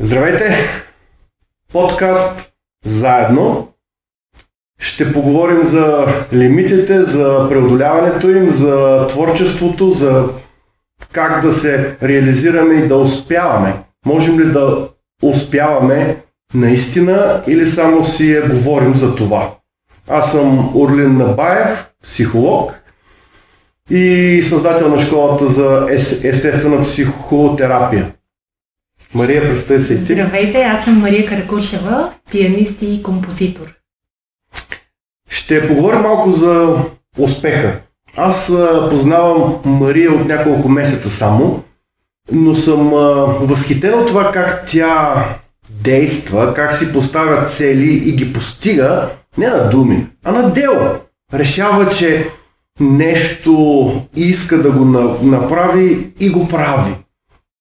Здравейте! Подкаст Заедно. Ще поговорим за лимитите, за преодоляването им, за творчеството, за как да се реализираме и да успяваме. Можем ли да успяваме наистина или само си я говорим за това? Аз съм Орлин Набаев, психолог и създател на школата за естествена психотерапия. Мария, представи се и ти. Здравейте, аз съм Мария Каракушева, пианист и композитор. Ще поговорим малко за успеха. Аз а, познавам Мария от няколко месеца само, но съм а, възхитен от това как тя действа, как си поставя цели и ги постига не на думи, а на дело. Решава, че нещо иска да го направи и го прави.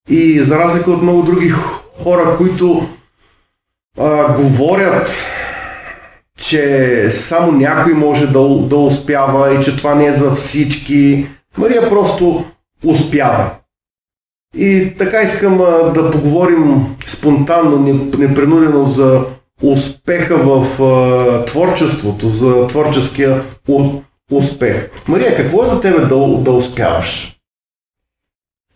И за разлика от много други хора, които а, говорят, че само някой може да, да успява и че това не е за всички, Мария просто успява. И така искам а, да поговорим спонтанно, непринудено за успеха в а, творчеството, за творческия успех. Мария, какво е за тебе да, да успяваш?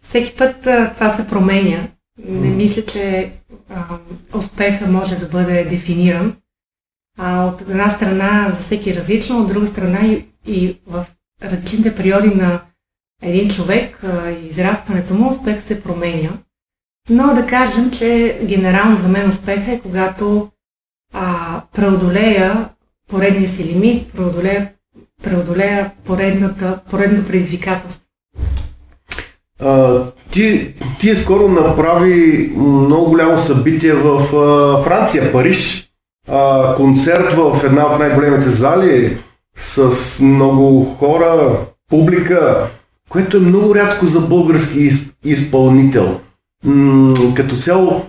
Всеки път а, това се променя. Не мисля, че а, успеха може да бъде дефиниран. А, от една страна за всеки различно, от друга страна и, и в различните периоди на един човек а, и израстването му успех се променя. Но да кажем, че генерално за мен успеха е когато а, преодолея поредния си лимит, преодолея, преодолея поредната, поредното предизвикателство. А, ти, ти скоро направи много голямо събитие в а, Франция, Париж. А, концерт в една от най-големите зали с много хора, публика, което е много рядко за български из, изпълнител. М- като цяло,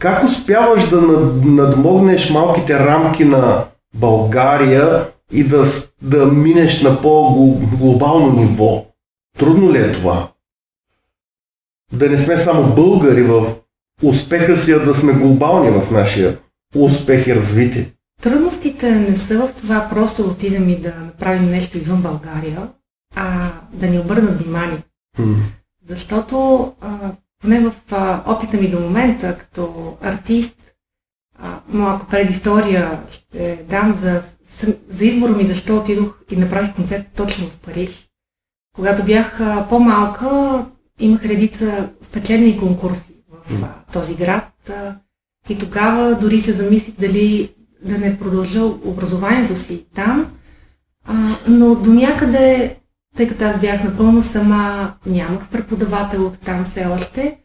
как успяваш да надмогнеш малките рамки на България и да, да минеш на по-глобално ниво? Трудно ли е това? Да не сме само българи в успеха си, а да сме глобални в нашия успех и развитие. Трудностите не са в това просто да отидем и да направим нещо извън България, а да ни обърнат внимание. Hmm. Защото а, поне в а, опита ми до момента като артист, а, малко предистория ще дам за, за избора ми защо отидох и направих концерт точно в Париж. Когато бях а, по-малка, имах редица спечелени конкурси в този град и тогава дори се замислих дали да не продължа образованието си там, но до някъде, тъй като аз бях напълно сама, нямах преподавател от там все още,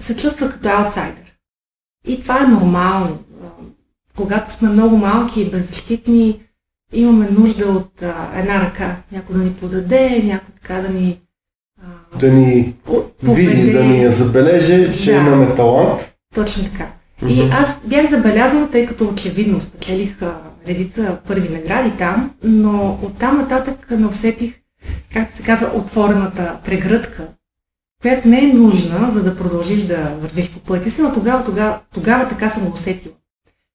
се чувствах като аутсайдер. И това е нормално. Когато сме много малки и беззащитни, имаме нужда от а, една ръка. Някой да ни подаде, някой така да ни да ни види, да ни я забележи, че да. имаме талант. Точно така. Mm-hmm. И аз бях забелязана, тъй като очевидно спечелих редица първи награди там, но оттам нататък не усетих, както се казва, отворената прегръдка, която не е нужна, за да продължиш да вървиш по пътя си, но тогава, тогава, тогава така съм го усетила.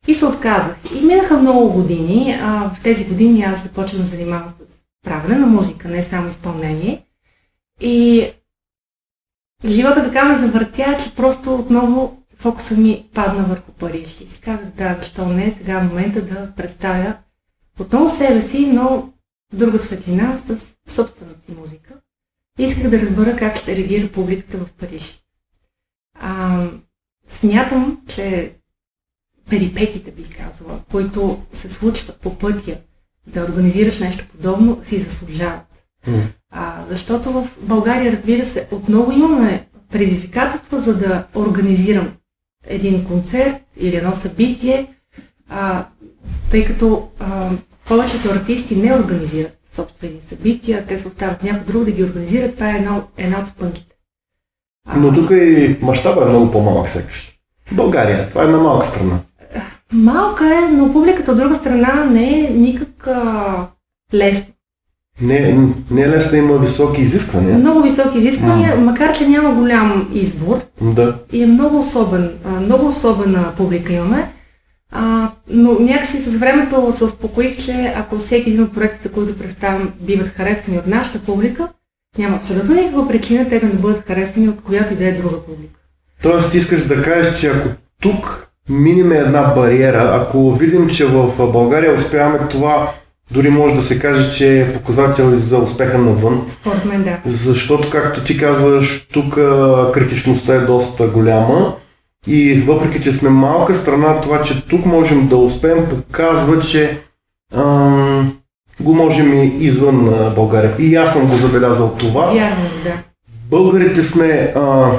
И се отказах. И минаха много години. А, в тези години аз започнах да занимавам с правене на музика, не само изпълнение. И живота така ме завъртя, че просто отново фокуса ми падна върху Париж. И си казах, да, защо не, сега е момента да представя отново себе си, но друга светлина с собствената си музика. И исках да разбера как ще реагира публиката в Париж. А, смятам, че перипетите, бих казала, които се случват по пътя да организираш нещо подобно, си заслужават. Mm. А, защото в България, разбира се, отново имаме предизвикателства, за да организирам един концерт или едно събитие, а, тъй като а, повечето артисти не организират собствени събития, те се оставят някой друг да ги организира, това е една, една от спънките. Но тук и мащаба е много по-малък сякаш. България, това е една малка страна. Малка е, но публиката от друга страна не е никак а, лесна. Не, не е лесно има високи изисквания. Много високи изисквания, mm. макар че няма голям избор. Да. И е много особен, много особена публика имаме. А, но някакси с времето се успокоих, че ако всеки един от проектите, които представям, биват харесвани от нашата публика, няма абсолютно никаква причина те да не бъдат харесвани от която и да е друга публика. Тоест, искаш да кажеш, че ако тук миниме една бариера, ако видим, че в България успяваме това, дори може да се каже, че е показател за успеха навън. Според мен, да. Защото, както ти казваш, тук критичността е доста голяма. И въпреки, че сме малка страна, това, че тук можем да успеем, показва, че ам, го можем и извън България. И аз съм го забелязал това. Вярно, да. Българите сме а,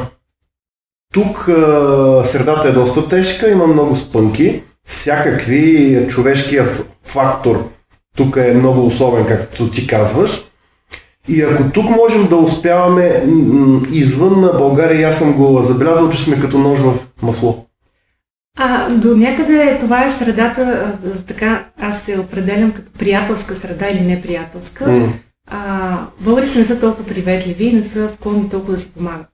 тук а, средата е доста тежка, има много спънки, всякакви, човешкия фактор тук е много особен, както ти казваш. И ако тук можем да успяваме извън на България, аз съм го забелязал, че сме като нож в масло. А, до някъде това е средата, за така аз се определям като приятелска среда или неприятелска. Mm. А, българите не са толкова приветливи и не са склонни толкова да си помагат.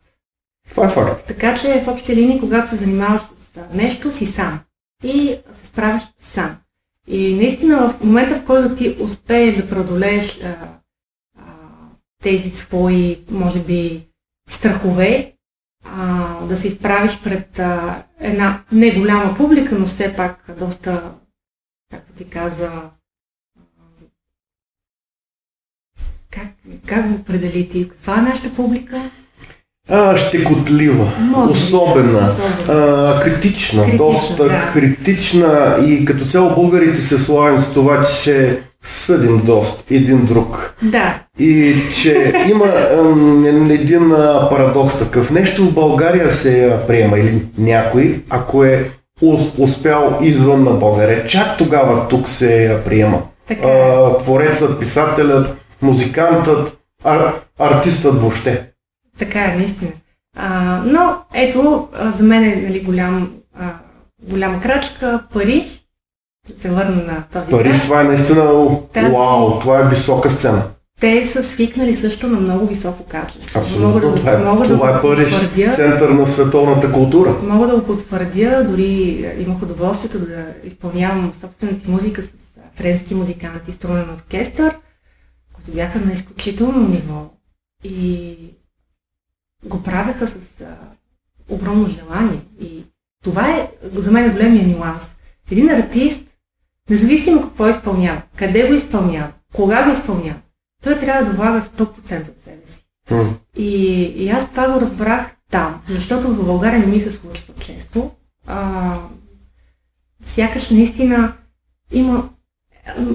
Това е факт. Така че в общи линии, когато се занимаваш с нещо, си сам. И се справяш сам. И наистина в момента, в който ти успееш да преодолееш а, а, тези свои, може би, страхове, а, да се изправиш пред а, една не голяма публика, но все пак доста, както ти каза, как, как го определи ти? Каква е нашата публика? А, щекотлива, Може особена, а, критична, критична, доста да. критична и като цяло българите се славим с това, че съдим доста един друг. Да. И че има един парадокс такъв. Нещо в България се приема или някой, ако е успял извън на България, чак тогава тук се приема. Така. Е. А, творецът, писателят, музикантът, ар, артистът въобще. Така е, наистина. А, но ето, за мен е нали, голям, а, голяма крачка Париж. Се върна на този Париж, това е наистина, Тази... вау, това е висока сцена. Те са свикнали също на много високо качество. Абсолютно, мога да, това е, мога това да е Париж, потвърдя, център на световната култура. Мога да го потвърдя, дори имах удоволствието да изпълнявам собствената си музика с френски музиканти, струнен оркестър, които бяха на изключително ниво. И го правеха с а, огромно желание. И това е за мен големия нюанс. Един артист, независимо какво изпълнява, къде го изпълнява, кога го изпълнява, той трябва да влага 100% от себе си. Mm. И, и аз това го разбрах там, защото в България не ми се случва често. А, сякаш наистина има,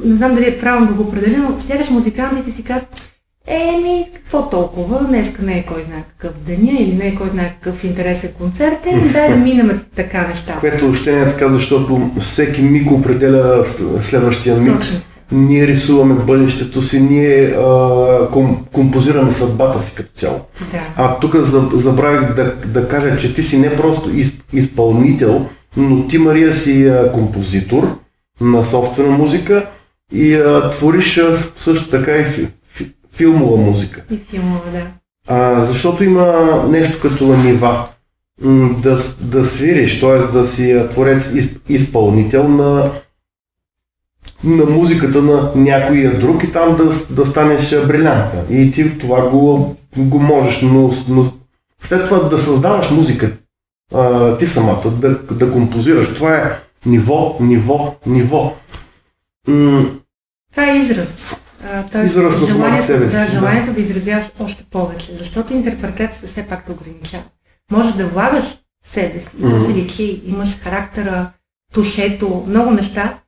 не знам дали е правилно да го определя, но сякаш музикантите си казват, Еми, какво толкова? Днеска не е кой знае какъв деня или не е кой знае какъв интересен концерт. Еми, дай да минем така неща. Което още не е така, защото всеки миг определя следващия миг. Точно. Ние рисуваме бъдещето си, ние а, ком, композираме съдбата си като цяло. Да. А тук забравих да, да кажа, че ти си не просто из, изпълнител, но ти, Мария, си а, композитор на собствена музика и а, твориш а, също така и филмова музика. И филмова, да. А, защото има нещо като нива. Да, да свириш, т.е. да си творец изпълнител на, на музиката на някой друг и там да, да станеш брилянтна. И ти това го, го можеш, но, но след това да създаваш музика, а, ти самата, да, да композираш, това е ниво, ниво, ниво. М- това е израз. Израз на себе си. Да, желанието да. да изразяваш още повече, защото интерпретацията все пак те ограничава. Може да влагаш себе си, mm-hmm. да се личи, имаш характера, тушето, много неща,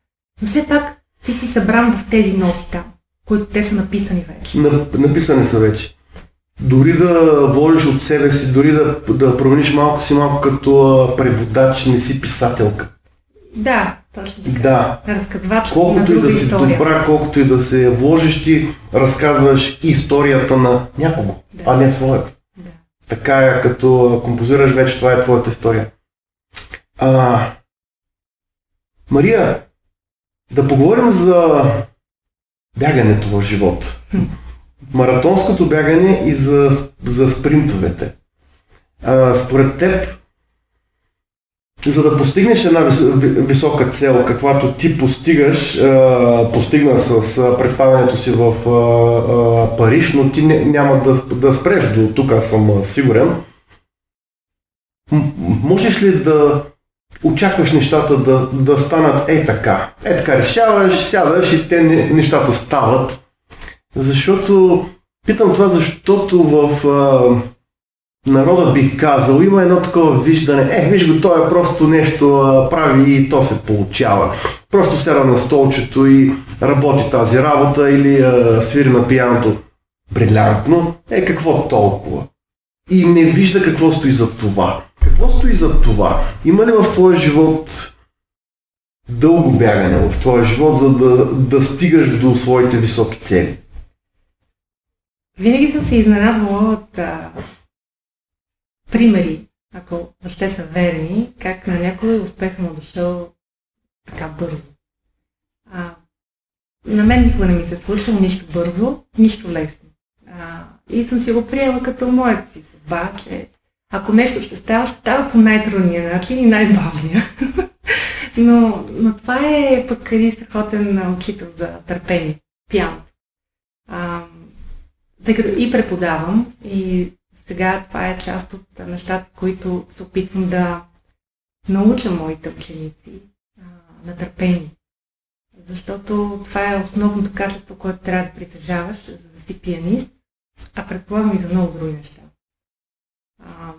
но все пак ти си събран в тези ноти там, които те са написани вече. написани са вече. Дори да вложиш от себе си, дори да, да промениш малко си малко като преводач, не си писателка. Да, точно така. Да. Разказвач колкото и да си история. добра, колкото и да се вложиш, ти разказваш историята на някого, да. а не своята. Да. Така е, като композираш вече, това е твоята история. А, Мария, да поговорим за бягането в живота. Маратонското бягане и за, за спринтовете. А, според теб, за да постигнеш една висока цел, каквато ти постигаш, постигна с представянето си в Париж, но ти няма да, да спреш до тук, аз съм сигурен. Можеш ли да очакваш нещата да, да станат е така? Е така решаваш, сядаш и те нещата стават. Защото, питам това, защото в народа бих казал, има едно такова виждане, е, виж го, той е просто нещо прави и то се получава. Просто сяда на столчето и работи тази работа или а, свири на пияното брилянтно. Е, какво толкова? И не вижда какво стои за това. Какво стои за това? Има ли в твоя живот дълго бягане в твоя живот, за да, да стигаш до своите високи цели? Винаги съм се изненадвала от примери, ако ще са верни, как на някой успеха му дошъл така бързо. А, на мен никога не ми се случва нищо бързо, нищо лесно. А, и съм си го приела като моят си съдба, че ако нещо ще става, ще става по най-трудния начин и най-бавния. но, но това е пък един страхотен учител за търпение, пиано. тъй като и преподавам и сега това е част от нещата, които се опитвам да науча моите ученици а, на търпение. Защото това е основното качество, което трябва да притежаваш, за да си пианист, а предполагам и за много други неща. А,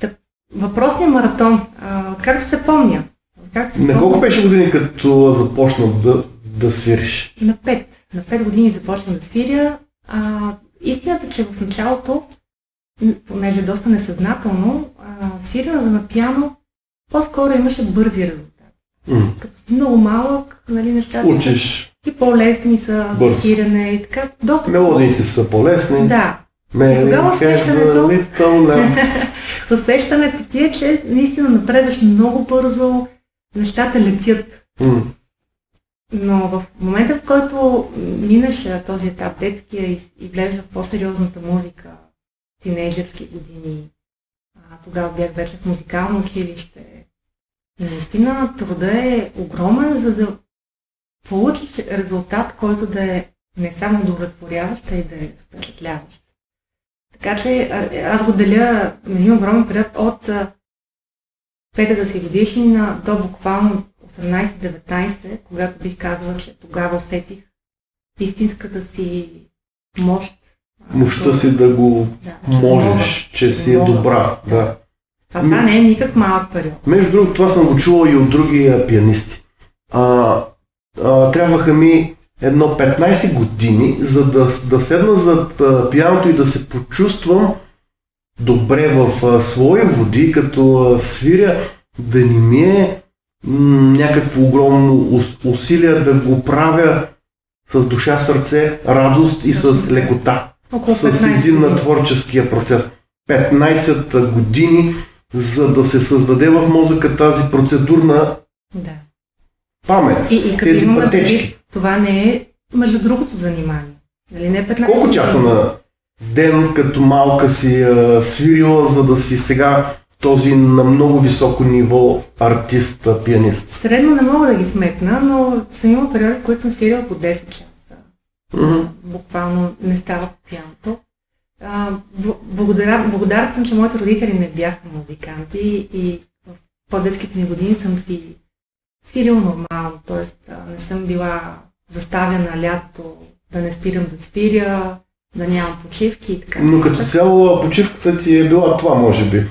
тъп, въпросният маратон, а, както се помня. Как се на помня? колко беше години, като започна да, да свириш? На пет. На пет години започнах да свиря. А, истината, че в началото понеже доста несъзнателно, свирането на пиано по-скоро имаше бързи резултати. Mm. Като си много малък, нали, нещата Учиш. са и по-лесни са Бърз. за свирене и така. Доста Мелодиите са по-лесни. Да. и тогава усещането, усещането ти е, че наистина напредаш много бързо, нещата летят. Mm. Но в момента, в който минаш този етап детския и, и влезеш в по-сериозната музика, тинейджърски години. А, тогава бях вече в музикално училище. И наистина труда е огромен, за да получиш резултат, който да е не само удовлетворяващ, а и да е впечатляващ. Така че аз го деля на един огромен период от петата си годишнина до буквално 18-19, когато бих казала, че тогава усетих истинската си мощ мощта си да го да, че можеш, че си е добра. Да. А това не е никак малък период. Между другото, това съм го чувал и от други пианисти. А, а, трябваха ми едно 15 години, за да, да седна зад пианото и да се почувствам добре в а, свои води, като а, свиря, да не ми е м- някакво огромно усилие да го правя с душа, сърце, радост и с лекота. Около с един на творческия процес. 15 години, за да се създаде в мозъка тази процедурна да. памет, и, и тези пътечки. Това не е, между другото, занимание. Нали не 15 Колко часа на ден като малка си а, свирила, за да си сега този на много високо ниво артист, пианист? Средно не мога да ги сметна, но съм имала периоди, в които съм свирила по 10 часа. Mm-hmm. Буквално не става по пианото. благодаря, благодаря съм, че моите родители не бяха музиканти и в по-детските ми години съм си свирила нормално, т.е. не съм била заставена лятото да не спирам да свиря, да нямам почивки и така. Но като цяло почивката ти е била това, може би.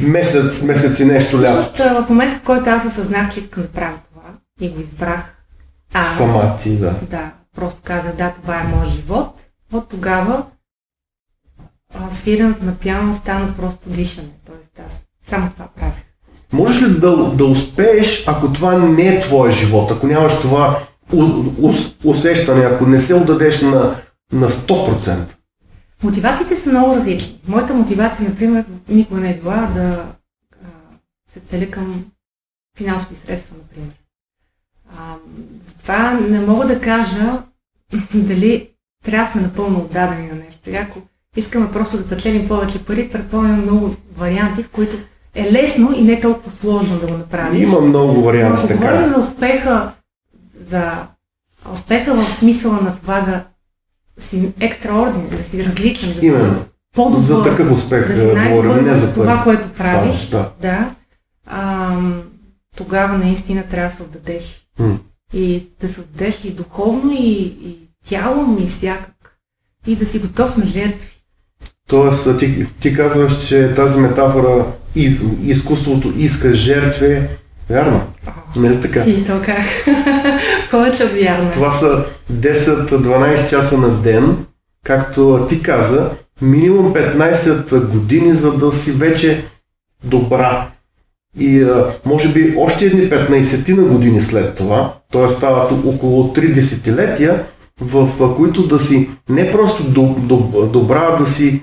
Месец, месец и нещо лято. В момента, в който аз осъзнах, че искам да правя това и го избрах аз. Сама ти, да. Да просто казах, да, това е моят живот, от тогава свирането на пиано стана просто дишане. Тоест аз само това правих. Можеш ли да, да успееш, ако това не е твоя живот, ако нямаш това усещане, ако не се отдадеш на, на 100%? Мотивациите са много различни. Моята мотивация, например, никога не е била да а, се целя към финансови средства, например. А, затова не мога да кажа дали трябва да сме напълно отдадени на нещо. Сега, ако искаме просто да печелим повече пари, предполагам много варианти, в които е лесно и не толкова сложно да го направиш. Има много варианти Но така. говорим за успеха, за успеха в смисъла на това да си екстраординен, да си различен, да си Именно. по-добър. За такъв успех да си да говорим, не за това, пари. което правиш. Само, да. Да. Ам, тогава наистина трябва да се отдадеш. М. И да се отдадеш и духовно, и, и тялом, и всякак. И да си готов на жертви. Тоест, ти, ти казваш, че тази метафора и изкуството иска жертви. Вярно. Нали така? И то как? Повече от вярно. е. Това са 10-12 часа на ден, както ти каза, минимум 15 години, за да си вече добра. И а, може би още едни 15 на години след това, т.е. стават около 3 десетилетия, в а, които да си не просто до, до, добра, а да си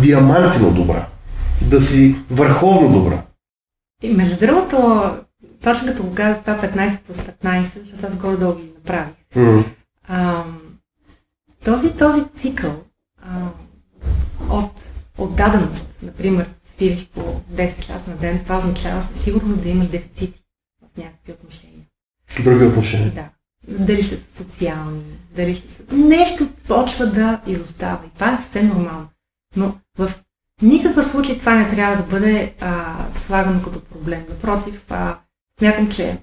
диамантино добра, да си върховно добра. И между другото, точно като го каза това 15 плюс 15, защото аз горе-долу ги направих. М, Ам, този, този цикъл ам, от отдаденост, например, свириш по 10 часа на ден, това означава със сигурност да имаш дефицити в някакви отношения. Други отношения. Да. Дали ще са социални, дали ще са... Нещо почва да изостава и това е съвсем нормално. Но в никакъв случай това не трябва да бъде а, слагано като проблем. Напротив, а, смятам, че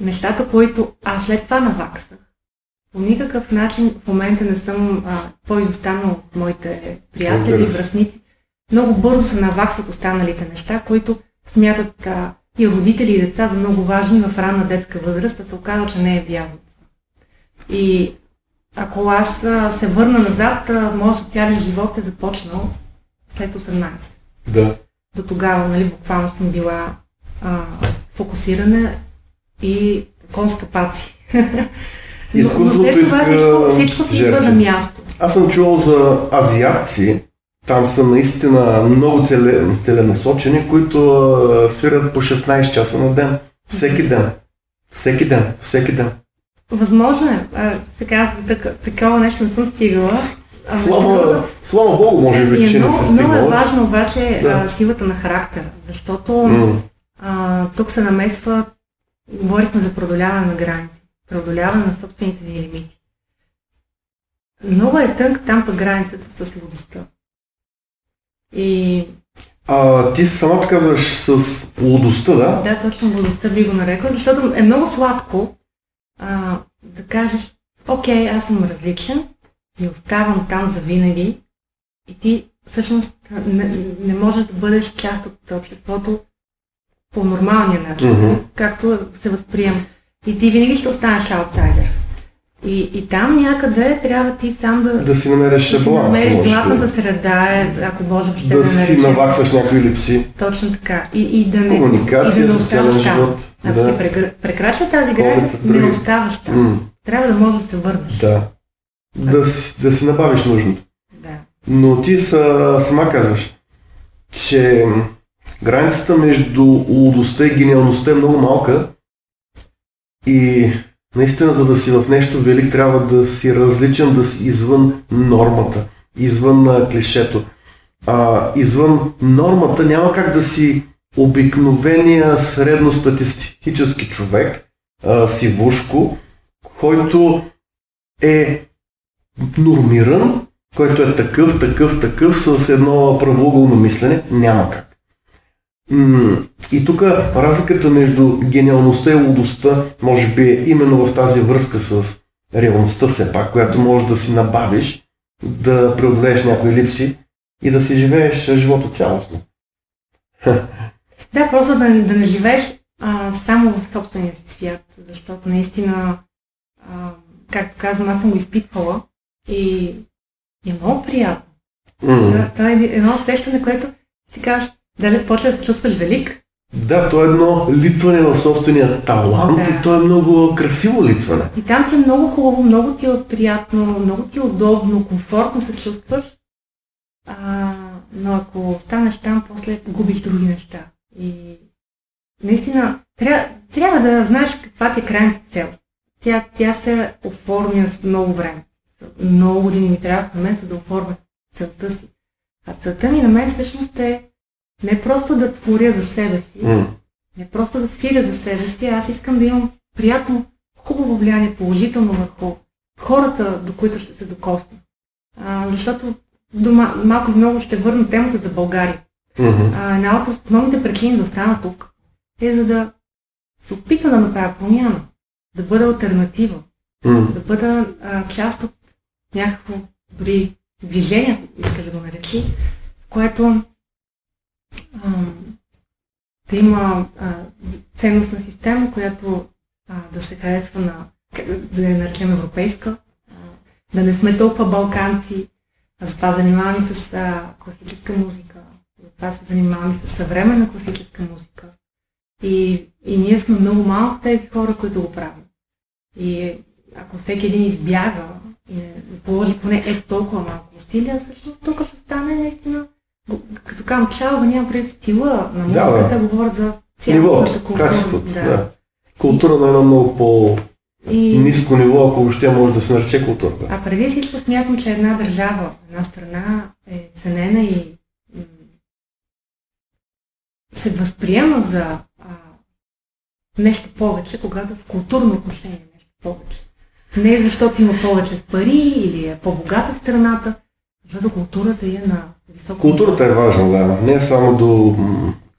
нещата, които аз след това наваксах, по никакъв начин в момента не съм а, по-изостанал от моите приятели връзници. Много бързо се наваксват останалите неща, които смятат а, и родители и деца за много важни в ранна детска възраст, а се оказа, че не е вярно. И ако аз а, се върна назад, а, моят социален живот е започнал след 18. Да. До тогава, нали, буквално съм била а, фокусирана и конска паци. но, но Изкуството след това иска всичко, всичко си идва на място. Аз съм чувал за азиатци, там са наистина много целе, целенасочени, които свират по 16 часа на ден. Всеки ден. Всеки ден. Всеки ден. Възможно е. А, сега за така- такова нещо не съм стигала. Слава, слава Богу, може би, е че не се много е стигнала. важно обаче Да. а, силата на характера, защото М, а, тук се намесва, говорихме за преодоляване на граници, преодоляване на собствените ни лимити. Много е тънк там пък границата с лудостта. И А, ти самата казваш с лудостта, да? да, точно лудостта би го нарекла, защото е много сладко а, да кажеш, окей, аз съм различен и оставам там за винаги и ти всъщност не, не можеш да бъдеш част от обществото по нормалния начин, Мгм. както се възприема. И ти винаги ще останеш аутсайдер. И, и там някъде трябва ти сам да, Да си намериш да си баланс. намериш златната среда, е, ако може въобще Да си наречем. наваксаш някои липси. Точно така. И, и да не, Комуникация, и да не социален там. живот. Ако Да. си прегр- прекрачва тази граница, не оставаш там. М, Трябва да можеш да се върнеш. да. Да си, да си набавиш нужното. Да. Но ти са, сама казваш, че границата между лудостта и гениалността е много малка и наистина за да си в нещо велик трябва да си различен, да си извън нормата, извън а, клишето. А, извън нормата няма как да си обикновения средностатистически човек, а, сивушко, който е нормиран, който е такъв, такъв, такъв, с едно правоъгълно мислене, няма как. И тук разликата между гениалността и лудостта, може би е именно в тази връзка с реалността все пак, която можеш да си набавиш, да преодолееш някои липси и да си живееш живота цялостно. Да, просто да, да не живееш а, само в собствения си свят, защото наистина, а, както казвам, аз съм го изпитвала и е много приятно. М. Да, това е едно усещане, което си кажеш, даже почва да се чувстваш велик. Да, то е едно литване в собствения талант Да. и то е много красиво литване. И там ти е много хубаво, много ти е приятно, много ти е удобно, комфортно се чувстваш. А, но ако останеш там, после губиш други неща. И наистина трябва, трябва да знаеш каква ти е крайната цел. тя, тя се оформя с много време. Много години ми трябва на мен, за да оформя целта си. А целта ми на мен всъщност е не просто да творя за себе си, М. не просто да свиря за себе си, аз искам да имам приятно, хубаво влияние, положително върху хората, до които ще се докосна. А, защото до ма- малко много ще върна темата за България. Мгм. А, една от основните причини да остана тук е за да се опитам да направя промяна, да бъда альтернатива, М. да бъда а, част от някакво дори движение, ако искаш да го наречи, в което да има а, ценностна система, която а, да се харесва на, да я наречем европейска, а, да не сме толкова балканци, затова занимаваме и с а, класическа музика, затова се занимаваме и с съвременна класическа музика. И, и ние сме много малко тези хора, които го правим. И ако всеки един избяга и не положи поне е толкова малко усилия, всъщност тук ще стане наистина, като казвам чалга, няма пред стила на Да, музиката, бе. говорят за цялата култура. качеството. Да. Култура на едно много по-низко И, ниво, ако въобще може да се нарече култура. Да. а преди всичко смятам, че една държава, една страна е ценена и м, се възприема за а, нещо повече, когато в културно отношение е нещо повече. Не защото има повече пари или е по-богата страната, защото културата е на Културата е важна, да. Не само до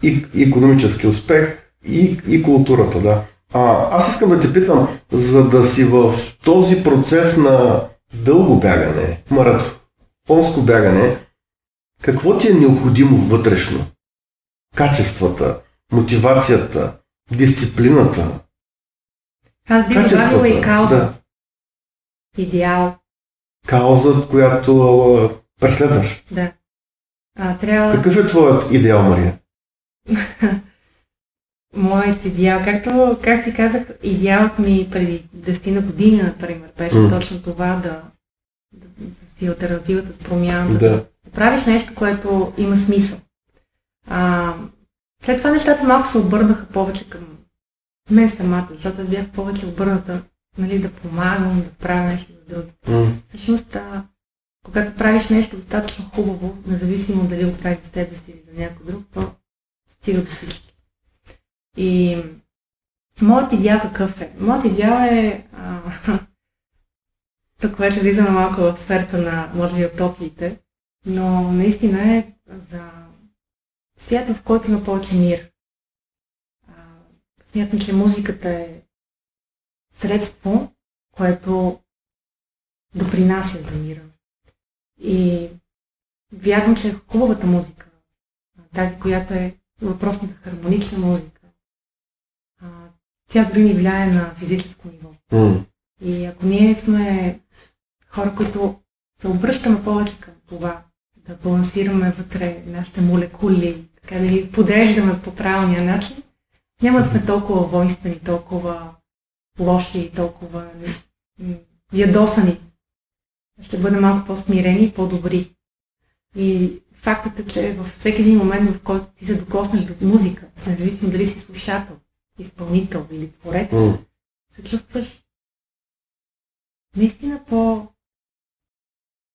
и, економически успех, и, и културата, да. А, аз искам да те питам, за да си в този процес на дълго бягане, маратонско бягане, какво ти е необходимо вътрешно? Качествата, мотивацията, дисциплината, Аз бих добавила и кауза, Да. идеал, Кауза, която а, преследваш. да. А, трябва... Какъв е твоят идеал, Мария? Моят идеал, както как си казах, идеалът ми преди 10 на години, например, беше М. точно това да, да, да си альтернативата от промяната, Да. да. правиш нещо, което има смисъл. А, след това нещата малко се обърнаха повече към мен самата, защото аз бях повече обърната нали, да помагам, да правя нещо за други. М. Всъщност, а, когато правиш нещо достатъчно хубаво, независимо дали го правиш за себе си или за някой друг, то стига до всички. И моят идеал какъв е? Моят идеал е... А, тук вече влизаме малко в сферата на, може би, утопиите, но наистина е за свят, в който има повече мир. Смятам, че музиката е средство, което допринася за мира. И вярвам, че хубавата музика, тази, която е въпросната хармонична музика, тя дори ни влияе на физическо ниво. М. И ако ние сме хора, които се обръщаме повече към това, да балансираме вътре нашите молекули, така да ги подреждаме по правилния начин, няма да сме толкова воинствени, толкова лоши, толкова ядосани. Ще бъдем малко по-смирени и по-добри. И фактът е, че във всеки един момент, в който ти се докоснеш до музика, независимо дали си слушател, изпълнител или творец, М. се чувстваш наистина по,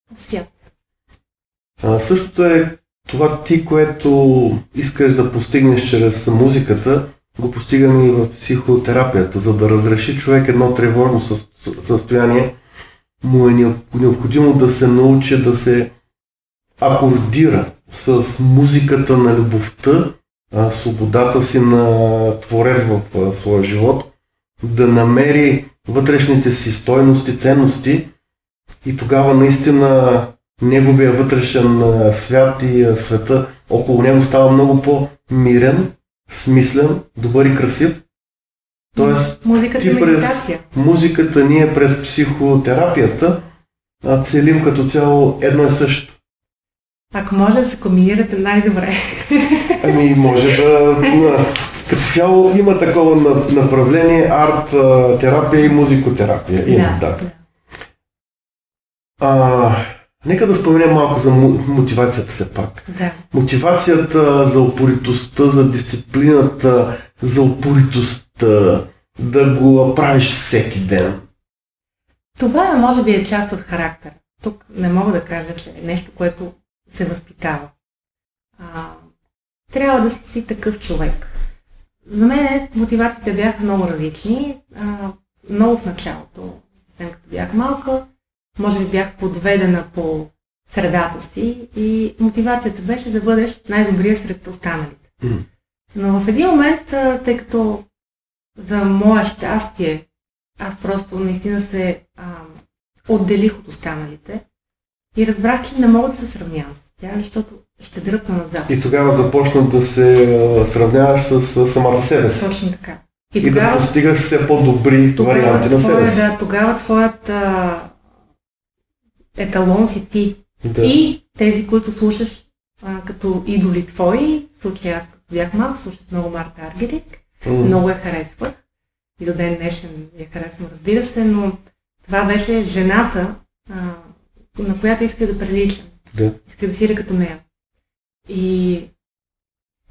по-свят. А, същото е това ти, което искаш да постигнеш чрез музиката, го постигаме и в психотерапията. За да разреши човек едно тревожно със- състояние, му е необ- необходимо да се научи да се акордира с музиката на любовта, свободата си на творец в своя живот, да намери вътрешните си стойности, ценности и тогава наистина неговия вътрешен свят и света около него става много по-мирен, смислен, добър и красив. Тоест, Музиката ти през музиката ние през психотерапията а, целим като цяло едно и също. Ако може да се комбинирате най-добре. Ами може да... Като цяло има такова на- направление арт терапия и музикотерапия. Има, да. да. А, нека да споменем малко за мотивацията все пак. да. Мотивацията за упоритостта, за дисциплината, за упоритостта. да го правиш всеки ден? Това може би е част от характера. Тук не мога да кажа, че е нещо, което се възпитава. А, трябва да си, си такъв човек. За мен мотивациите бяха много различни. А, много в началото, съвсем като бях малка, може би бях подведена по средата си и мотивацията беше да бъдеш най-добрия сред останалите. Mm. Но в един момент, тъй като за мое щастие, аз просто наистина се а, отделих от останалите и разбрах, че не мога да се сравнявам с тях, защото ще дръпна назад. И тогава започна да се сравняваш с, с самата себе си. Точно така. И, и тогава, да постигаш все по-добри варианти на себе си. Да, тогава твоят а, еталон си ти. Да. И тези, които слушаш а, като идоли твои, случай аз като бях малък, слушах много Марта Аргерик, mm. много я харесвах. И до ден днешен я харесвам, разбира се, но това беше жената, а, на която иска да приличам. Да. Иска да свира като нея. И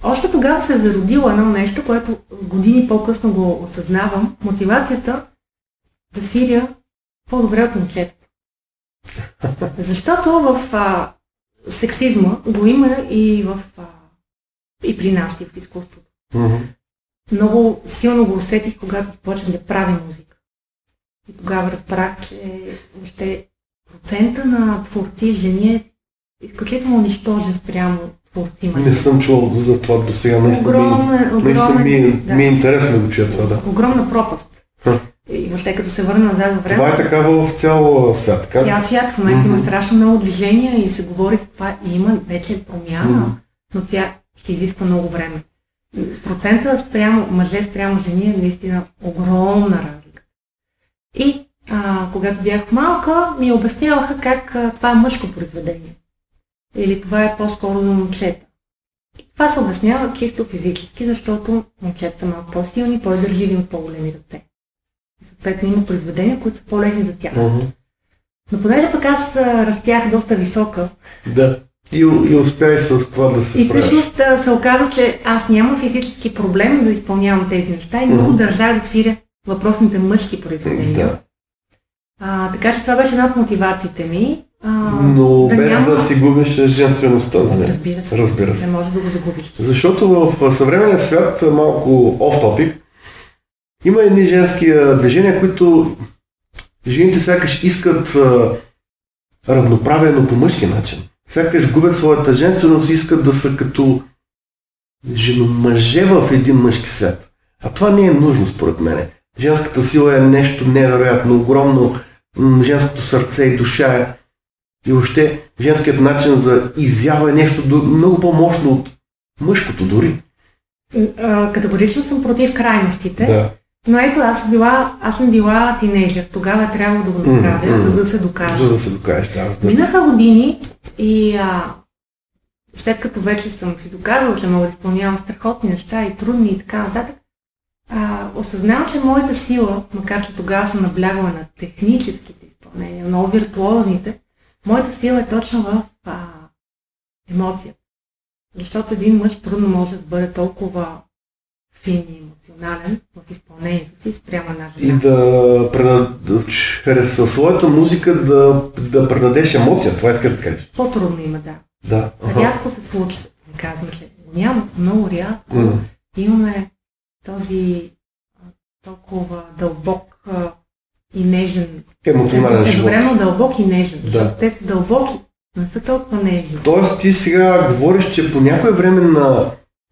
още тогава се е зародило едно нещо, което години по-късно го осъзнавам. Мотивацията да свиря по-добре от момчетата. Защото в а, сексизма го има и, в, а, и при нас, и в изкуството. Mm-hmm. Много силно го усетих, когато започнах да правя музика. И тогава разбрах, че въобще процента на творци жени е изключително нищожен спрямо творци Не съм чувал за това до сега. Наистина, огромен, ми, наистина ми, е, да. ми е интересно да го чуя това. Да. Огромна пропаст. Ха. И въобще като се върна назад във времето. Това е така в цял свят, така? Цял свят в момента mm-hmm. има страшно много движения и се говори за това. И има вече промяна, mm-hmm. но тя ще изисква много време. Процента спрямо мъже спрямо жени е наистина огромна разлика. И а, когато бях малка, ми обясняваха как а, това е мъжко произведение. Или това е по-скоро за момчета. И това се обяснява чисто физически, защото момчета са малко по-силни, по-държиви, имат по-големи ръце. Съответно има произведения, които са по-лесни за тях. Uh-huh. Но понеже пък аз растях доста висока. Да. И, и успяй с това да се И всъщност се оказа, че аз нямам физически проблем да изпълнявам тези неща и много uh-huh. държах да свиря въпросните мъжки произведения. Да. А, така че това беше една от мотивациите ми. А, Но да без няма... да си губиш женствеността, нали? Разбира се. Разбира се. Не може да го загубиш. Защото в съвременния свят, малко оф топик, има едни женски движения, които жените сякаш искат а, равноправие, но по мъжки начин. Сякаш губят своята женственост и искат да са като женомъже в един мъжки свят. А това не е нужно според мен. Женската сила е нещо невероятно, огромно. Женското сърце и душа е. И въобще женският начин за изява е нещо много по-мощно от мъжкото дори. Категорично съм против крайностите. Да. Но ето, аз, била, аз съм била тинейджър. Тогава трябва да го направя, mm, mm, за да се докажа. За да се докажеш, да. Минаха години и а, след като вече съм си доказала, че мога да изпълнявам страхотни неща и трудни и така нататък, а, осъзнавам, че моята сила, макар че тогава съм наблягала на техническите изпълнения, много виртуозните, моята сила е точно в а, емоцията. Защото един мъж трудно може да бъде толкова фин и емоционален в изпълнението си спрямо една жена. И да, предад... чрез своята музика да, да предадеш емоция, това иска да кажеш. По-трудно има, да. Да. Рядко се случва. Не казвам, че няма, много рядко. Mm. Имаме този толкова дълбок и нежен. Емоционален живот. Едновременно дълбок и нежен, да. защото те са дълбоки, не са толкова нежни. Тоест ти сега говориш, че по някое време на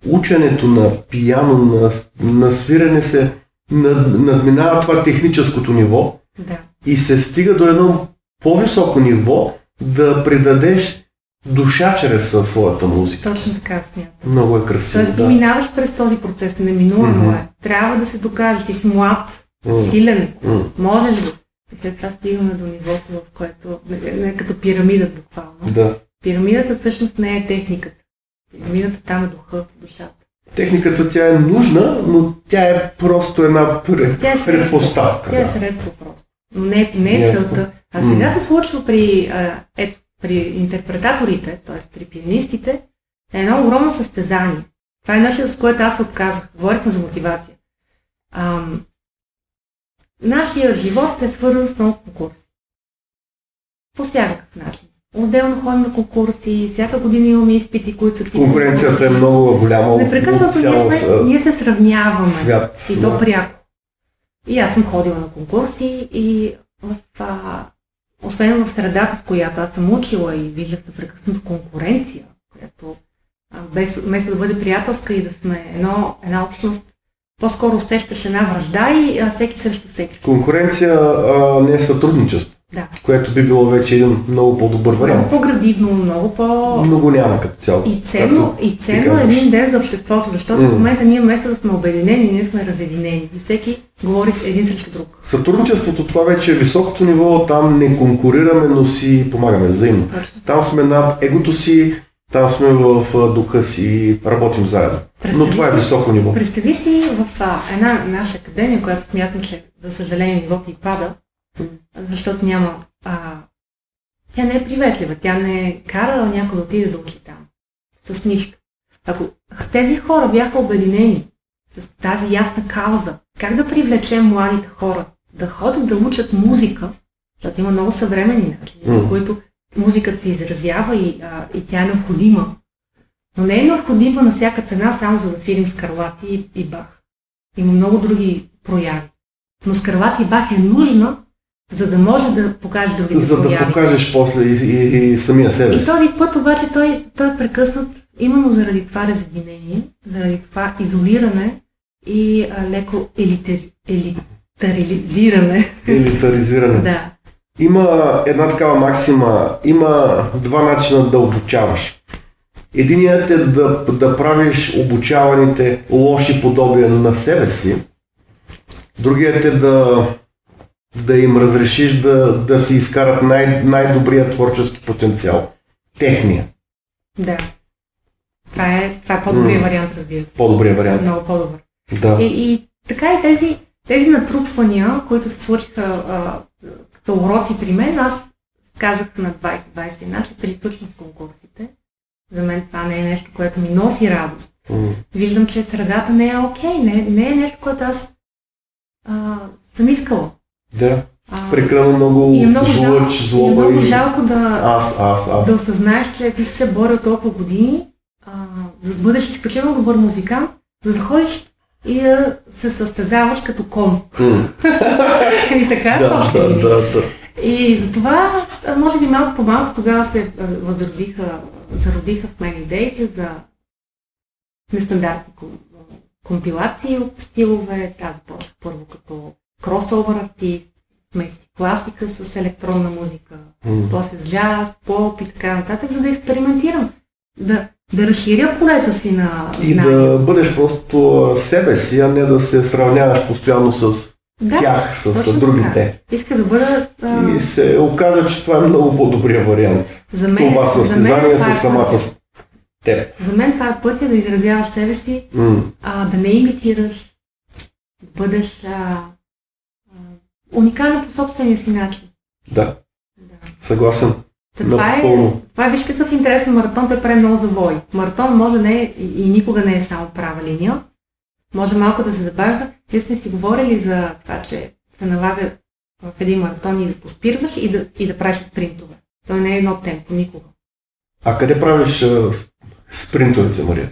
ученето на пияно, на, на свирене се над, надминава това техническото ниво да. и се стига до едно по-високо ниво да придадеш душа чрез своята музика. Точно така смятам. Много е красиво. Тоест ти да. минаваш през този процес, неминуемо mm-hmm. е. Трябва да се докажеш, ти си млад, mm-hmm. силен, mm-hmm. можеш го. И след това стигаме до нивото, в което, не, не като пирамида буквално. Да. Пирамидата всъщност не е техниката. Пирамидата там е духа, душата. Техниката тя е нужна, но тя е просто една е предпоставка. Тя е средство просто. Но не, не е целта. А сега mm. се случва при, а, ето, при интерпретаторите, т.е. при пианистите, е едно огромно състезание. Това е нещо, с което аз отказах. Говорихме за мотивация. Ам, нашия живот е свързан с много конкурси. По всякакъв начин. Отделно ходим на конкурси, всяка година имаме изпити, които са Конкуренцията е много голяма. Непрекъснато ние, сме, ние се сравняваме. Свят. И то пряко. И аз съм ходила на конкурси и в, а, освен в средата, в която аз съм учила и виждах непрекъснато конкуренция, която а, без, вместо да бъде приятелска и да сме едно, една общност, по-скоро усещаш една връжда и а, всеки срещу всеки. Конкуренция а, не е сътрудничество. Да. Което би било вече един много по-добър вариант. Много по-градивно, много по... Много няма като цяло. И ценно, и ценно е един ден за обществото, защото mm. в момента ние вместо да сме обединени, ние сме разединени. И всеки говори един срещу друг. Сътрудничеството, това вече е високото ниво, там не конкурираме, но си помагаме взаимно. Точно. Там сме над егото си, там сме в духа си и работим заедно. Представи Но това е високо ниво. Представи си в а, една наша академия, която смятам, че за съжаление нивото и пада, защото няма... А, тя не е приветлива, тя не кара някой да отиде да учи там. С нищо. Ако тези хора бяха обединени с тази ясна кауза, как да привлечем младите хора да ходят да учат музика, защото има много съвремени начини, mm. които музиката се изразява и, а, и тя е необходима. Но не е необходима на всяка цена, само за да свирим скарлати и, и бах. Има много други прояви. Но скарлати и бах е нужна, за да може да покажеш другите За прояви. да покажеш после и, и, и самия себе си. И този път обаче той, той е прекъснат именно заради това разединение, заради това изолиране и а, леко елитер, елитаризиране. Елитаризиране. да. Има една такава максима, има два начина да обучаваш. Единият е да, да правиш обучаваните лоши подобия на себе си. Другият е да, да им разрешиш да, да си изкарат най- най-добрия творчески потенциал. Техния. Да. Това е, това е по-добрият mm. вариант, разбира се. По-добрият вариант. Много по-добър. Да. И, и така и тези, тези натрупвания, които се случиха като уроци при мен, аз казах на 20-20 начин, приключвам с конкурсите. За мен това не е нещо, което ми носи радост. Mm. Виждам, че средата не е окей, okay, не, не е нещо, което аз а, съм искала. Да. Прекалено много, е много жлъч, злоба. И е много жалко да, аз, аз, аз. да осъзнаеш, че ти си се борил толкова години, а, да бъдеш изключително добър музикант, да ходиш и да се състезаваш като кон. Mm. и така, да, да, да, да. И затова, може би малко по малко, тогава се възродиха, зародиха в мен идеите за нестандартни компилации от стилове. Тази започнах първо като кросовър артист, смеси класика с електронна музика, mm. после с джаз, поп и така нататък, за да експериментирам. Да, да разширя полето си на знания. И да бъдеш просто себе си, а не да се сравняваш постоянно с да, тях, с, с другите. Така. Иска да бъда... А... И се оказа, че това е много по-добрия вариант. За мен, това състезание с е самата пътя. теб. За мен това е пътя да изразяваш себе си, mm. а, да не имитираш, да бъдеш а, уникален по собствения си начин. Да. да. Съгласен. Та, това, е, това е, виж какъв интересен маратон, той прави много завой. Маратон може не е, и, и никога не е само права линия. Може малко да се забавя. Вие сме си говорили за това, че се налага в един маратон и да поспирваш и да, и да правиш спринтове. Той не е едно темпо, никога. А къде правиш а, спринтовете, Мария?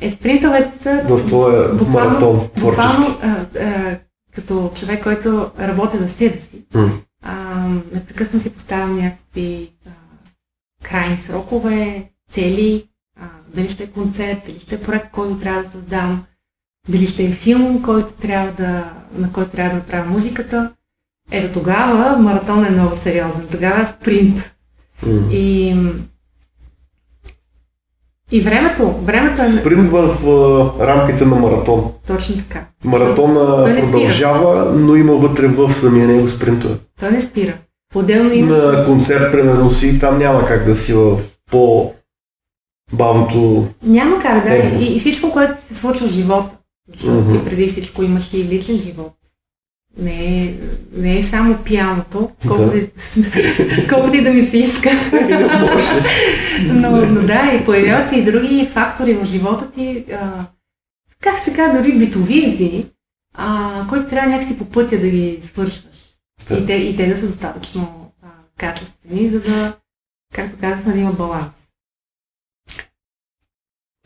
Е, спринтовете са... В твоя маратон творчески. Буквално, а, а, като човек, който работи за себе си, mm. а, непрекъснато си поставям някакви а, крайни срокове, цели, а, дали ще е концерт, дали ще е проект, който трябва да създам, дали ще е филм, който трябва да, на който трябва да направя музиката. Ето тогава маратон е много сериозен. Тогава е спринт. Mm. И и времето, времето е... Спринт в в рамките на маратон. Точно така. Маратона продължава, но има вътре в самия него спринтове. Той не спира. Отделно има... На концерт, примерно си, там няма как да си в по бавното Няма как, да. И, и всичко, което се случва в живота. Защото mm-hmm. ти преди всичко имаш и личен живот не е, не е само пианото, колкото, да. колкото и да ми се иска. но, но да, и появяват се и други фактори в живота ти, а, как се казва, дори битови извини, а, който трябва някакси по пътя да ги свършваш. Да. И, те, и те да са достатъчно а, качествени, за да, както казахме, да има баланс.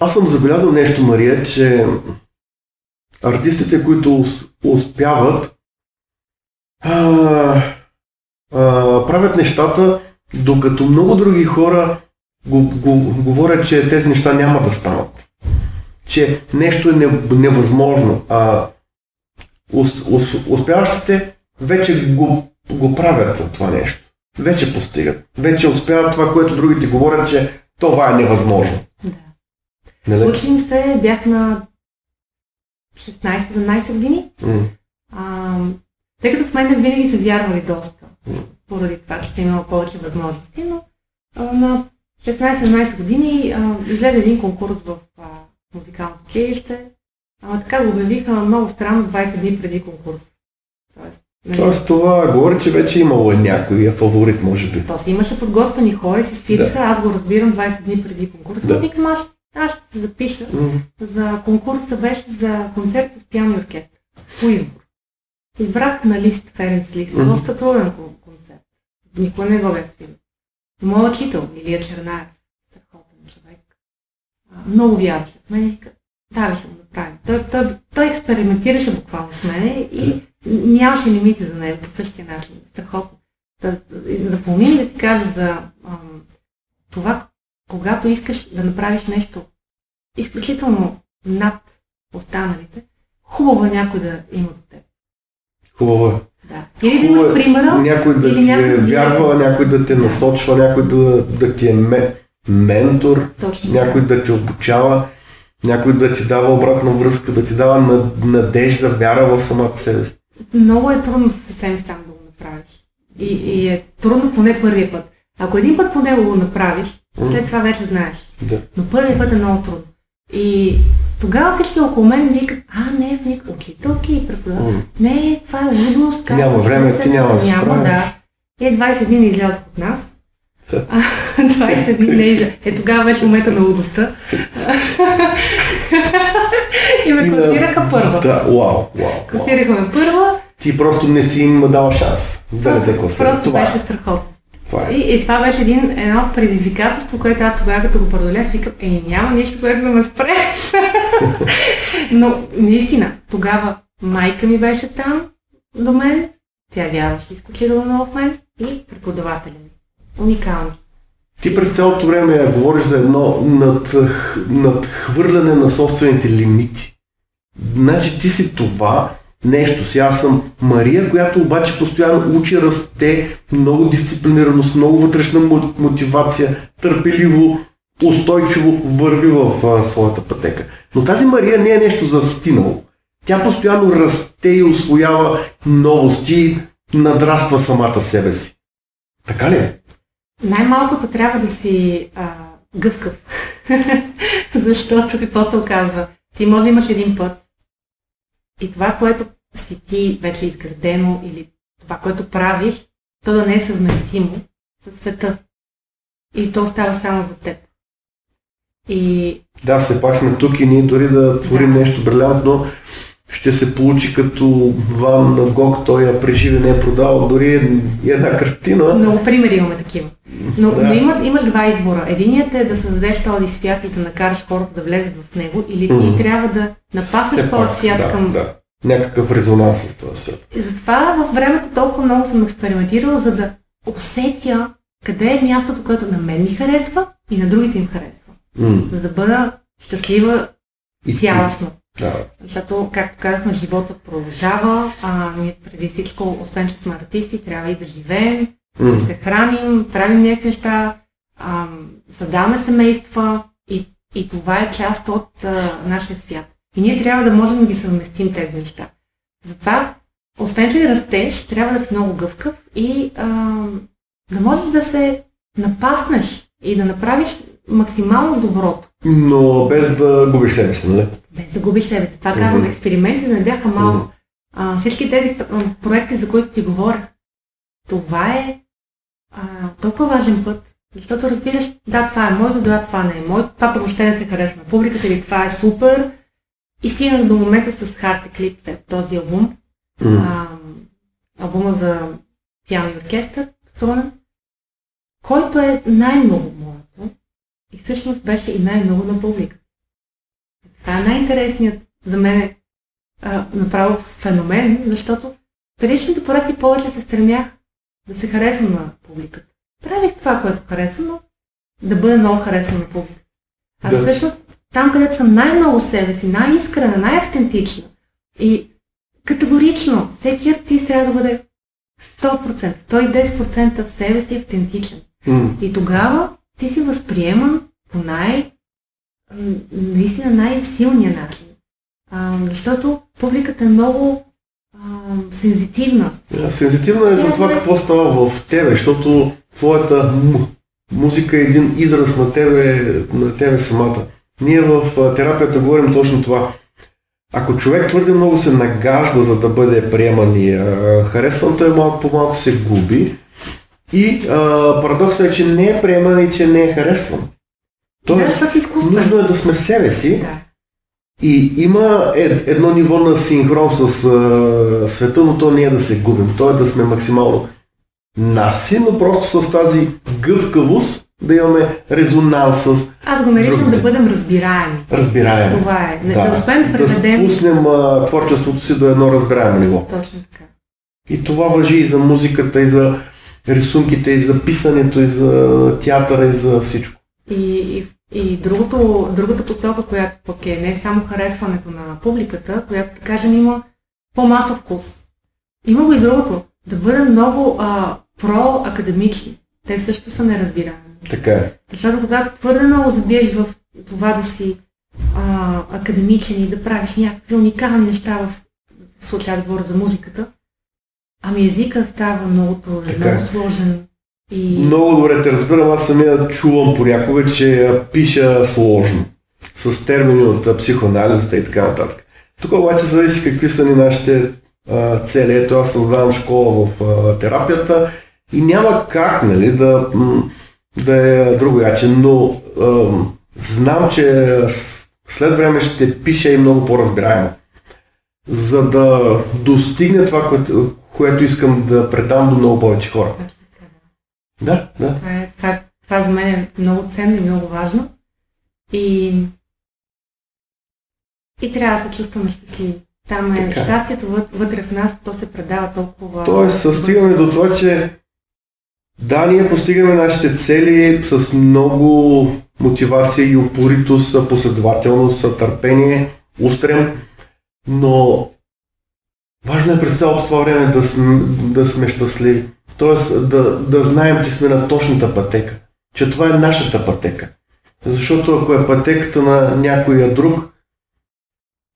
Аз съм забелязал нещо, Мария, че артистите, които успяват, а, а, правят нещата, докато много други хора го, го, говорят, че тези неща няма да станат. Че нещо е невъзможно. А успяващите вече го, го правят това нещо. Вече постигат. Вече успяват това, което другите говорят, че това е невъзможно. Да. Нали? Случи ми се, бях на 16-17 години. Mm. А, тъй като в мен винаги са вярвали доста, поради това, че съм имала повече възможности, но а, на 16-17 години а, излезе един конкурс в а, музикалното училище. Ама така го обявиха много странно 20 дни преди конкурс. Тоест, нали... Тоест това говори, че вече имало е някой фаворит, може би. То си имаше подготвени хора и се свириха, да. аз го разбирам 20 дни преди конкурс. Да. Викам, аз, аз ще се запиша mm-hmm. за конкурса беше за концерт с пиано оркестър. По избор. Избрах на лист Ференц Лист. Mm-hmm. Доста труден концерт. Никой не го бях свирил. Моят учител, Илия Чернаев, страхотен човек, много вярваше в мен и да, ще го направим. Той, той, той експериментираше буквално с мене и нямаше лимити за него по същия начин. Страхотно. Да, запомни да ти кажа за ам, това, когато искаш да направиш нещо изключително над останалите, хубаво е някой да има до теб. Хубаво е. Да. Или да имаш е примера. Някой да ти някой е вярва, някой да те насочва, някой да, да ти е ментор, Точно, някой да. да те обучава, някой да ти дава обратна връзка, да ти дава надежда, вяра в самата себе си. Много е трудно съвсем сам да го направиш. И, и е трудно поне първия път. Ако един път поне го направиш, след това вече знаеш. Да. Но първият път е много трудно. И тогава всички около мен викат, а, не, в никакъв учителки, преподавател. Mm. Не, това е лудост. Няма време, ти няма да Няма, да. Е, 20 дни не излязох от нас. 20 дни не излязох. Е, тогава беше момента на лудостта. и ме класираха първа. Да, вау, вау. Класираха ме първа. Ти просто не си им дала шанс да не те класират. Просто това беше страхотно. Това е. И, и това беше един, едно предизвикателство, което аз тогава като го преодоля, си викам, е, няма нищо, което да ме спре. Но наистина, тогава майка ми беше там до мен, тя вярваше изключително много в мен и преподавателя ми. Уникално. Ти през цялото време говориш за едно над, надхвърляне на собствените лимити. Значи ти си това, нещо си. Аз съм Мария, която обаче постоянно учи, расте, много дисциплинираност, много вътрешна мотивация, търпеливо, устойчиво върви в а, своята пътека. Но тази Мария не е нещо застинало. Тя постоянно расте и освоява новости, надраства самата себе си. Така ли е? Най-малкото трябва да си а, гъвкав. Защото какво се оказва? Ти може да имаш един път, и това, което си ти вече изградено или това, което правиш, то да не е съвместимо с света. И то остава само за теб. И... Да, все пак сме тук и ние дори да творим да. нещо брилянтно, ще се получи като Ван на Гог, той я преживе, не е продавал дори една картина. Много примери имаме такива. Но, да. но има, имаш два избора. Единият е да създадеш този свят и да накараш хората да влезат в него, или ти mm. трябва да напаснеш този свят да, към да някакъв резонанс с този свят. И затова във времето толкова много съм експериментирала, за да усетя къде е мястото, което на мен ми харесва и на другите им харесва. Mm. За да бъда щастлива и цялостно. Да. Защото, както казахме, живота продължава. А, ние преди всичко, освен че сме артисти, трябва и да живеем, mm. да се храним, правим някакви неща, а, създаваме семейства и, и това е част от а, нашия свят. И ние трябва да можем да ги съвместим тези неща. Затова, освен че растеш, трябва да си много гъвкав и а, да можеш да се напаснеш и да направиш максимално доброто. Но без да губиш себе си, нали? Без да губиш себе си. Това mm-hmm. казвам, експерименти не бяха малко. Mm-hmm. А, всички тези проекти, за които ти говорях, това е а, толкова важен път, защото разбираш, да, това е моето, да, това не е моето, това въобще не се харесва на публиката или това е супер, И стигнах до момента с Heart Eclipse, този албум. Mm. А, албума за пиано и оркестър, солен, който е най-много моето и всъщност беше и най-много на публика. Това е най-интересният за мен а, направо феномен, защото предишните проекти повече се стремях да се харесвам на публиката. Правих това, което харесвам, но да бъда много харесвам на публиката. А да. всъщност там, където съм най-много себе си, най-искрена, най-автентична и категорично всеки артист трябва да бъде 100%, 110% себе си автентичен. Mm. И тогава ти си възприеман по най- наистина най-силния начин. А, защото публиката е много а, сензитивна. Yeah, сензитивна е за това какво става в тебе, защото твоята музика е един израз на тебе, на тебе самата. Ние в терапията говорим точно това. Ако човек твърде много се нагажда, за да бъде приеман и харесван, той малко по малко се губи. И а, парадоксът е, че не е приеман и че не е харесван. Тоест, да, нужно е да сме себе си. Да. И има едно ниво на синхрон с а, света, но то не е да се губим. То е да сме максимално наси, но просто с тази гъвкавост да имаме резонанс с Аз го наричам другите. да бъдем разбираеми. Разбираеми. Това е. Да, да успеем да преведем... Да спуснем а, творчеството си до едно разбираемо ниво. Точно така. И това въжи и за музиката, и за рисунките, и за писането, и за театъра, и за всичко. И, и, и другото, другата посока, която пък е не само харесването на публиката, която, да кажем, има по-масов вкус. Има го и другото. Да бъдем много а, про-академични. Те също са неразбираеми. Така е. Защото когато твърде много забиеш в това да си а, академичен и да правиш някакви уникални неща в, в случая говоря за музиката, ами езика става много труден, много е. сложен. И... Много добре те разбирам, аз самия чувам понякога, че пиша сложно. С термини от психоанализата и така нататък. Тук обаче зависи какви са ни нашите а, цели. Ето аз създавам школа в а, терапията и няма как нали, да, да е другояче, но а, знам, че след време ще пиша и много по-разбираемо. За да достигне това, което, което искам да предам до много повече хора. Да, да. Това, е, това, това за мен е много ценно и много важно. И, и трябва да се чувстваме щастливи. Там е така. щастието вътре в нас, то се предава толкова. Тоест, стигаме до това, че да, ние постигаме нашите цели с много мотивация и упоритост, последователност, търпение, устрем, но важно е през цялото това време да сме, да сме щастливи. Тоест да, да знаем, че сме на точната пътека, че това е нашата пътека. Защото ако е пътеката на някоя друг,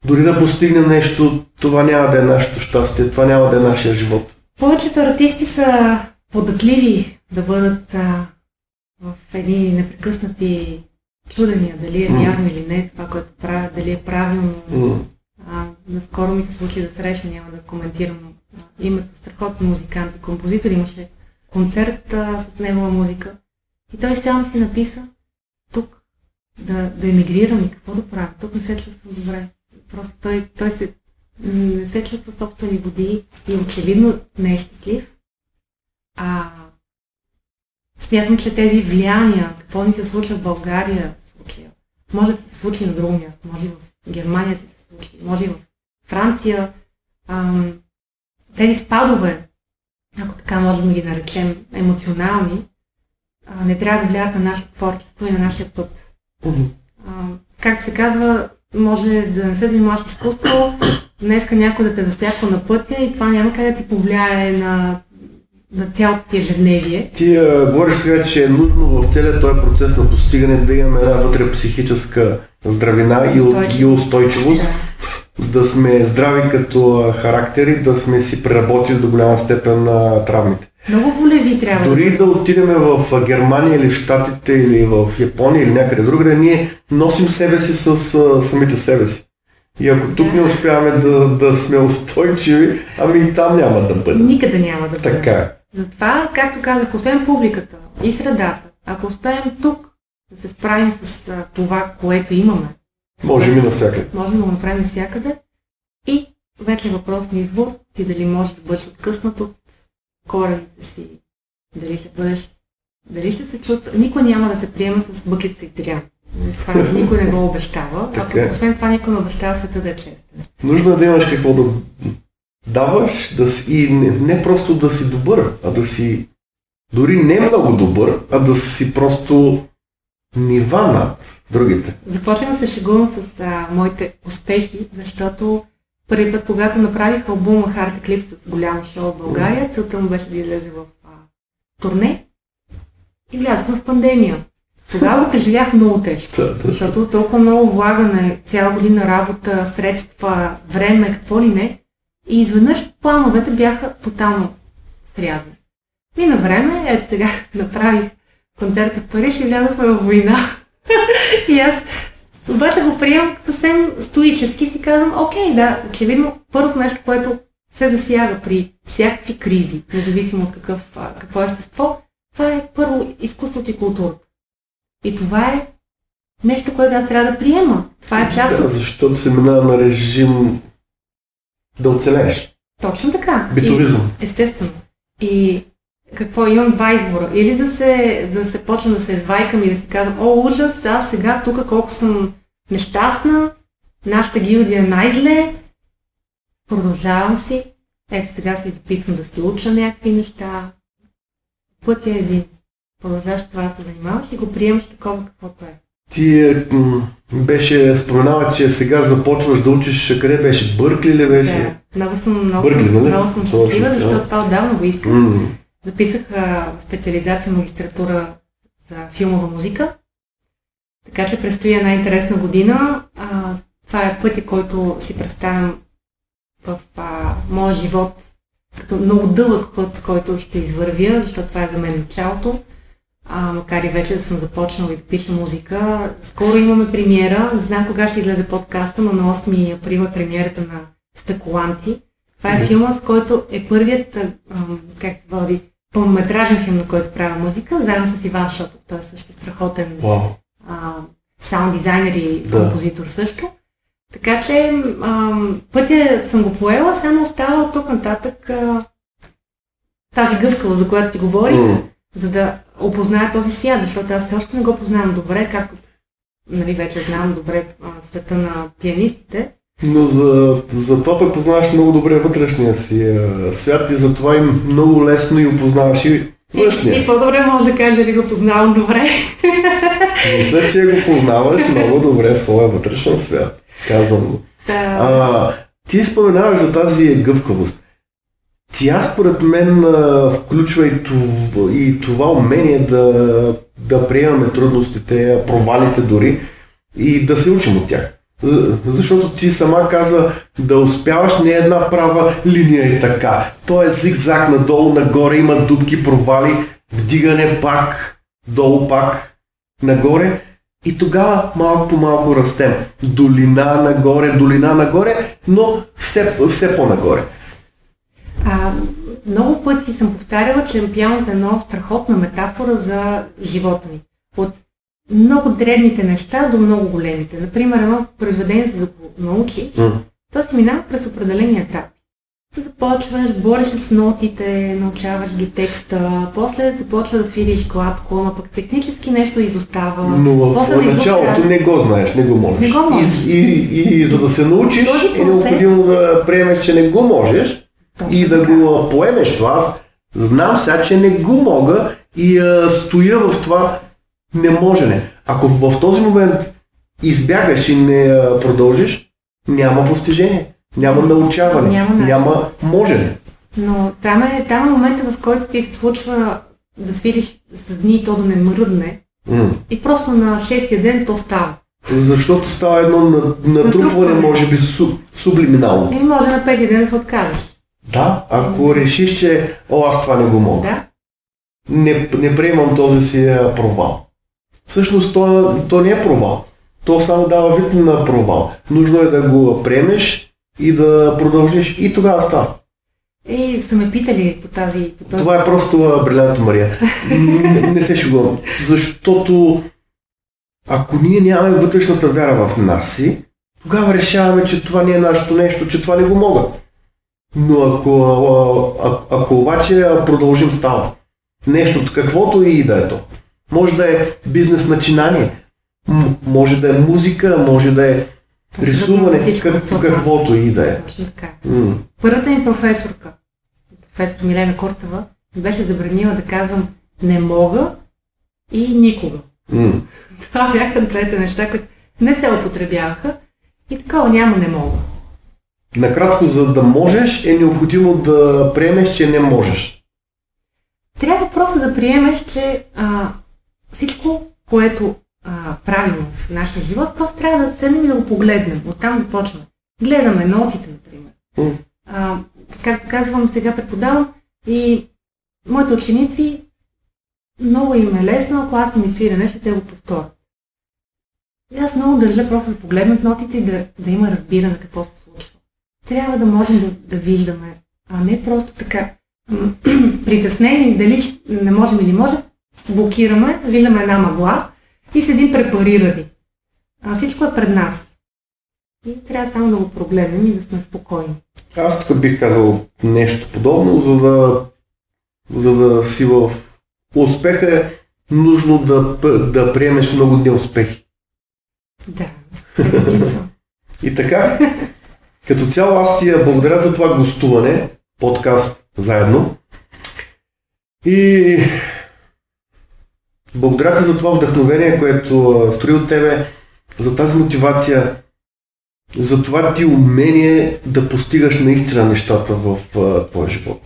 дори да постигне нещо, това няма да е нашето щастие, това няма да е нашия живот. Повечето артисти са податливи да бъдат а, в едни непрекъснати чудения, дали е вярно или не това, което правят, дали е правилно. Mm. А, наскоро ми се случи да срещна, няма да коментирам а, името, страхотен музикант и композитор, имаше концерт а, с негова музика. И той сам си написа, тук да, да емигрирам и какво да правя, тук не се чувствам добре. Просто той, той се, не се чувства собствени води и очевидно не е щастлив. А смятам, че тези влияния, какво ни се случва в България, случая, може да се случи на друго място, може в Германия да се случи, може и в Франция. Ам, тези спадове, ако така можем да ги наречем, емоционални, а, не трябва да влияят на нашето творчество и на нашия път. А, как се казва, може да не се занимаваш изкуство, днеска някой да те засяква на пътя и това няма как да ти повлияе на на цялото ти ежедневие. Ти а, говориш сега, че е нужно в целият този процес на постигане да имаме една вътре психическа здравина и, устойчивост. и устойчивост. Да. да сме здрави като характери, да сме си преработили до голяма степен на травмите. Много волеви трябва. Дори да отидем в Германия или в Штатите или в Япония или някъде другаде, ние носим себе си с а, самите себе си. И ако тук не успяваме да, да сме устойчиви, ами и там няма да бъдем. Никъде няма да бъдем. Така е. Затова, както казах, освен публиката и средата, ако успеем тук да се справим с това, което имаме, Може ми навсякъде. Може да го направим навсякъде. И вече е въпрос на избор, ти дали можеш да бъдеш откъснат от корените си, дали ще бъдеш, дали ще се чувства, никой няма да те приема с бъклица и тря. Това никой не го обещава, а Така е. освен това никой не обещава света да е честен. Нужно е да имаш какво да даваш да си, и не, не просто да си добър, а да си дори не много добър, а да си просто нива над другите. Започвам да се шегувам с а, моите успехи, защото първи път, когато направих албума Hard Eclipse с голямо шоу в България, целта му беше да излезе в а, турне и влязохме в пандемия. Тогава го преживях много тежко, защото толкова много влагане, цяла година работа, средства, време, какво ли не, и изведнъж плановете бяха тотално срязани. Мина време, ето сега направих концерта в Париж и влязохме в война. и аз обаче го приемам съвсем стоически си казвам, окей, да, очевидно първото нещо, което се засяга при всякакви кризи, независимо от какъв, какво естество, това е първо изкуството и културата. И това е нещо, което аз трябва да приема. Това е част Да, от... защото се минава на режим да оцелееш. Точно така. И- Битовизъм. Естествено. И какво имам два избора. Или да се, да се почна да се вайкам и да си казвам, о, ужас, аз сега тук колко съм нещастна, нашата гилдия е най-зле, продължавам си, ето сега се записвам да си уча някакви неща. Пътя е един. Продължаваш това да се занимаваш и го приемаш такова каквото е. Ти е, беше споменава, че сега започваш да учиш, къде беше? Бъркли ли беше? Да, много съм, много, Бъркли, съм, нали? много съм щастлива, да. защото това отдавна го искам. М, Записах а, специализация магистратура за филмова музика. Така че предстои една интересна година. А, това е пътя, който си представям в а, моя живот като много дълъг път, който ще извървя, защото това е за мен началото. А, макар и вече да съм започнала и да пиша музика. Скоро имаме премиера. Не знам кога ще излезе подкаста, но на 8 април е премиерата на Спекуланти. Това е филма, с който е първият, а, как се води, пълнометражен филм, на който правя музика, заедно с Иван Шотов. Той е също страхотен а, саунд дизайнер и Да. композитор също. Така че ам, пътя съм го поела, само остава от тук нататък а, тази гъвкавост, за която ти говорих, М, за да опозная този свят, защото аз все още не го познавам добре, както нали, вече знам добре света на пианистите. Но за, за това пък познаваш много добре вътрешния си а, свят и затова и много лесно и опознаваш и външния. ти по-добре може да кажеш дали го познавам добре. Мисля, че го познаваш много добре своя вътрешен свят. Казвам го. Та, А, ти споменаваш за тази гъвкавост. Тя според мен включва и това, и това умение да, да приемаме трудностите, провалите дори и да се учим от тях. За- Защото ти сама каза да успяваш не е една права линия и така. То е зигзаг надолу, нагоре, има дубки, провали, вдигане пак, долу пак, нагоре. И тогава малко по малко растем. Долина нагоре, долина нагоре, но все, все по-нагоре. А, много пъти съм повтаряла, че пианото е много страхотна метафора за живота ни. От много дребните неща до много големите. Например, едно произведение, за да го научиш, М. то се минава през определени етапи. Започваш, бориш с нотите, научаваш ги текста, после започва да свириш гладко, но пък технически нещо изостава. Но в после да началото не го знаеш, не го можеш. Не го можеш. И, и, и за да се научиш е необходимо да приемеш, че не го можеш и да го поемеш това. Аз знам сега, че не го мога и а, стоя в това неможене. Ако в този момент избягаш и не а, продължиш, няма постижение, няма научаване, Няма начин. няма можене. Но там е, там е момента, в който ти се случва да свириш с дни и то да не мръдне. М. И просто на шестия ден то става. Защото става едно на- натрупване, може би су, сублиминално. И може на петия ден да се откажеш. Да, ако решиш, че о, аз това не го мога. Да? Не, не приемам този си а, провал. Всъщност то, то не е провал. То само дава вид на провал. Нужно е да го приемеш и да продължиш. И тогава става. И са ме питали по тази... По този... Това е просто а, брилянто Мария. Не, не се шегувам. Защото ако ние нямаме вътрешната вяра в нас си, тогава решаваме, че това не е нашето нещо, че това не го мога. Но ако, а, а, ако обаче продължим става, нещото, каквото и да е то, може да е бизнес начинание, м- може да е музика, може да е рисуване, как, каквото и да е. М- Първата ми професорка, професор Милена Кортова, ми беше забранила да казвам не мога и никога. Това бяха двете неща, които не се употребяваха и такова няма не мога. Накратко, за да можеш, е необходимо да приемеш, че не можеш. Трябва просто да приемеш, че а, всичко, което а, правим в нашия живот, просто трябва да седнем и да го погледнем. Оттам започваме. Гледаме нотите, например. А, както казвам, сега преподавам и моите ученици много им е лесно, ако аз им изсвиря нещо, те го повторят. И аз много държа просто да погледнат нотите и да, да има разбиране какво се случва. Трябва да можем да, да виждаме, а не просто така притеснени дали не можем или може, блокираме, виждаме една мъгла и седим препарирани. А всичко е пред нас. И трябва само да го прогледнем и да сме спокойни. Аз тук бих казал нещо подобно, за да, за да си в успеха е нужно да, да приемеш много неуспехи. Да. И така, като цяло аз ти я благодаря за това гостуване, подкаст заедно. И благодаря ти за това вдъхновение, което строи от тебе, за тази мотивация, за това ти умение да постигаш наистина нещата в а, твоя живот.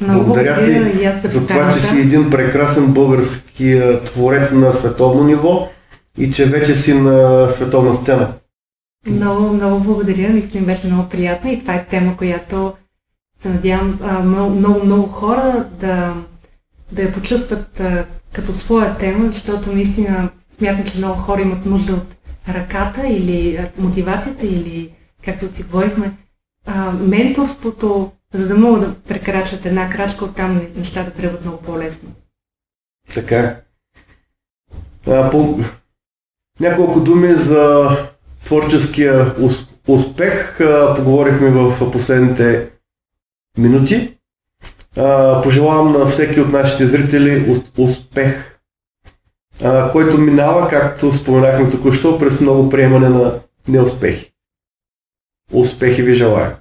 Много Благодаря ти за това, че си един прекрасен български творец на световно ниво и че вече си на световна сцена. Много, много благодаря. Наистина беше много приятно и това е тема, която се надявам много, много, много хора да, да я почувстват като своя тема, защото наистина смятам, че много хора имат нужда от ръката или мотивацията или, както си говорихме, менторството, за да могат да прекрачат една крачка, оттам нещата тръгват много по-лесно. Така. А, по... Няколко думи за творческия ус- успех. Поговорихме в последните минути. Пожелавам на всеки от нашите зрители ус- успех, който минава, както споменахме току-що, през много приемане на неуспехи. Успехи ви желая!